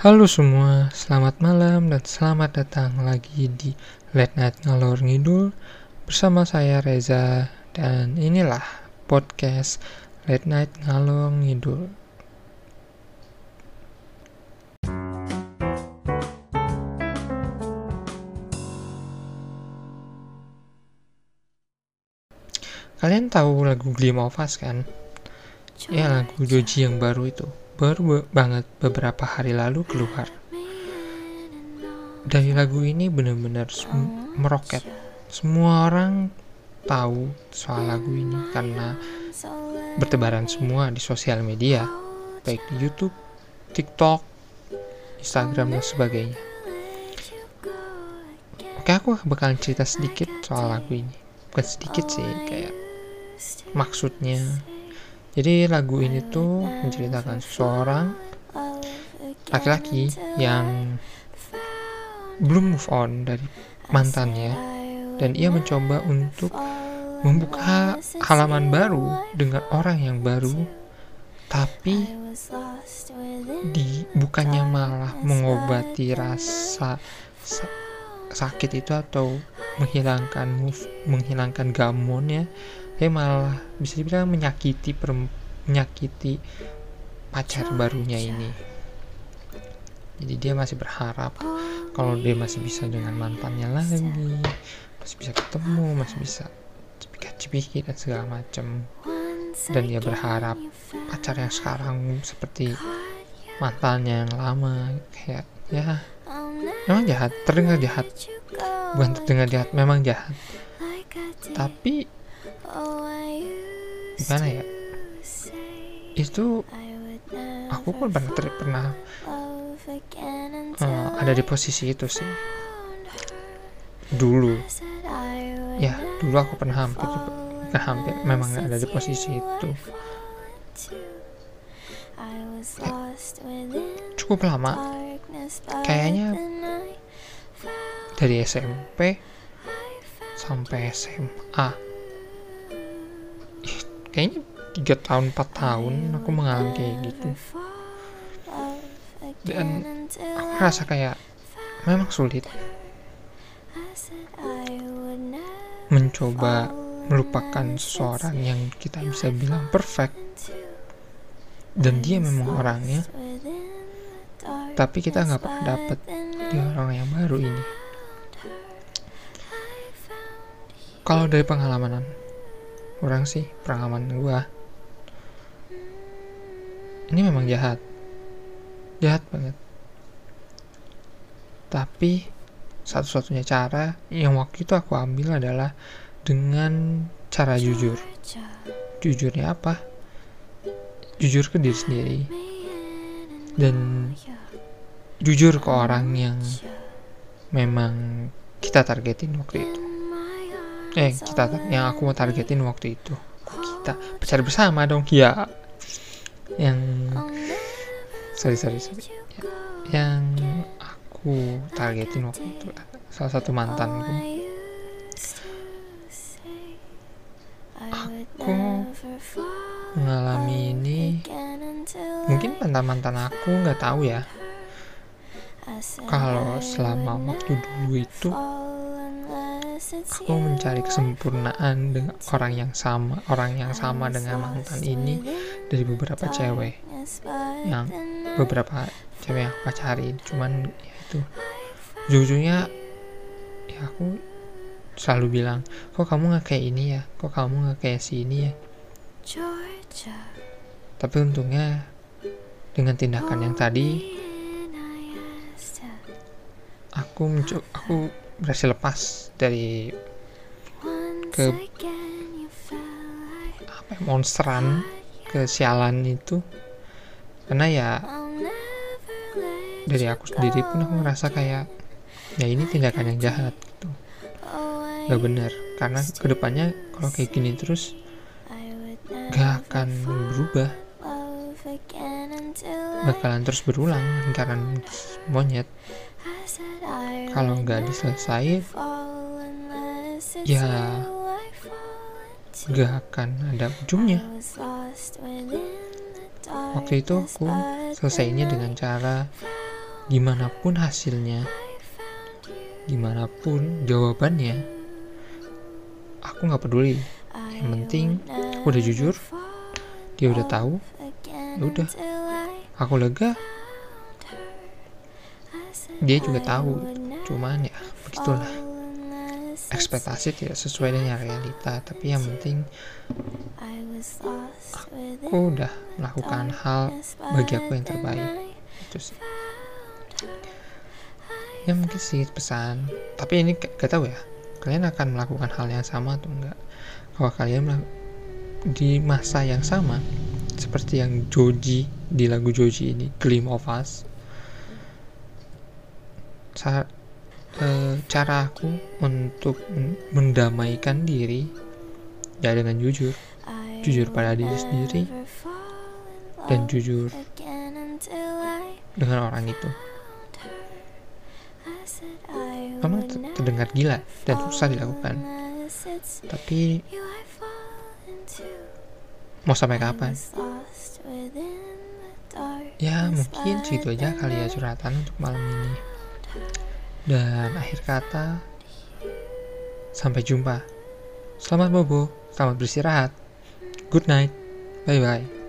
Halo semua, selamat malam dan selamat datang lagi di Late Night Ngalor Ngidul bersama saya Reza dan inilah podcast Late Night Ngalor Ngidul. Kalian tahu lagu of Us kan? Ya lagu Joji yang baru itu baru banget beberapa hari lalu keluar. Dari lagu ini benar-benar meroket. Semua orang tahu soal lagu ini karena bertebaran semua di sosial media, baik di YouTube, TikTok, Instagram dan sebagainya. Oke, aku bakalan cerita sedikit soal lagu ini. Bukan sedikit sih, kayak maksudnya jadi lagu ini tuh menceritakan seseorang laki-laki yang belum move on dari mantannya dan ia mencoba untuk membuka halaman baru dengan orang yang baru tapi di bukannya malah mengobati rasa sa- sakit itu atau menghilangkan move menghilangkan gamonnya dia malah bisa dibilang menyakiti menyakiti pacar barunya ini. Jadi dia masih berharap kalau dia masih bisa dengan mantannya lagi masih bisa ketemu masih bisa cipika-cipiki dan segala macam dan dia berharap pacar yang sekarang seperti mantannya yang lama kayak ya. Memang jahat terdengar jahat. bukan terdengar jahat memang jahat. Tapi gimana ya? Itu aku pun pernah ter- pernah eh, ada di posisi itu sih. Dulu. Ya dulu aku pernah hampir bukan hampir memang ada di posisi itu. Cukup lama. Kayaknya dari SMP sampai SMA kayaknya tiga tahun 4 tahun aku mengalami kayak gitu. Dan aku rasa kayak memang sulit mencoba melupakan seseorang yang kita bisa bilang perfect. Dan dia memang orangnya tapi kita nggak pernah dapet di orang yang baru ini. Kalau dari pengalaman orang sih pengalaman gua. Ini memang jahat. Jahat banget. Tapi satu-satunya cara yang waktu itu aku ambil adalah dengan cara jujur. Jujurnya apa? Jujur ke diri sendiri. Dan jujur ke orang yang memang kita targetin waktu itu eh kita yang aku mau targetin waktu itu. Kita pacar bersama dong ya. Yang sorry sorry sorry. Ya, yang aku targetin waktu itu salah satu mantanku aku. mengalami ini. mungkin mantan mantan aku nggak tahu ya. kalau selama waktu dulu itu aku mencari kesempurnaan dengan orang yang sama orang yang sama dengan mantan ini dari beberapa cewek. Yang beberapa cewek yang aku pacarin cuman ya itu. Ujung-ujungnya ya aku selalu bilang kok kamu nggak kayak ini ya? Kok kamu nggak kayak si ini ya? Tapi untungnya dengan tindakan yang tadi aku mencoba aku berhasil lepas dari ke apa ya, monsteran kesialan itu. Karena ya dari aku sendiri pun aku ngerasa kayak ya ini tindakan yang jahat gitu. Gak bener karena ke depannya kalau kayak gini terus gak akan berubah bakalan terus berulang lingkaran monyet. Kalau nggak diselesain ya gak akan ada ujungnya. waktu itu aku selesainya dengan cara gimana pun hasilnya gimana pun jawabannya aku nggak peduli. Yang penting aku udah jujur dia udah tahu ya udah aku lega. dia juga tahu. Cuman ya begitulah. ekspektasi tidak sesuai dengan realita tapi yang penting aku udah melakukan hal bagi aku yang terbaik. itu sih. Ya mungkin sih pesan. Tapi ini gak tahu ya kalian akan melakukan hal yang sama atau enggak kalau kalian di masa yang sama seperti yang Joji di lagu Joji ini Gleam of Us. Saat e, cara aku untuk mendamaikan diri ya dengan jujur. Jujur pada diri sendiri dan jujur dengan orang itu. Memang terdengar gila dan susah dilakukan. Tapi mau sampai kapan ya mungkin segitu aja kali ya curhatan untuk malam ini. dan akhir kata sampai jumpa. Selamat bobo selamat beristirahat. Good night bye bye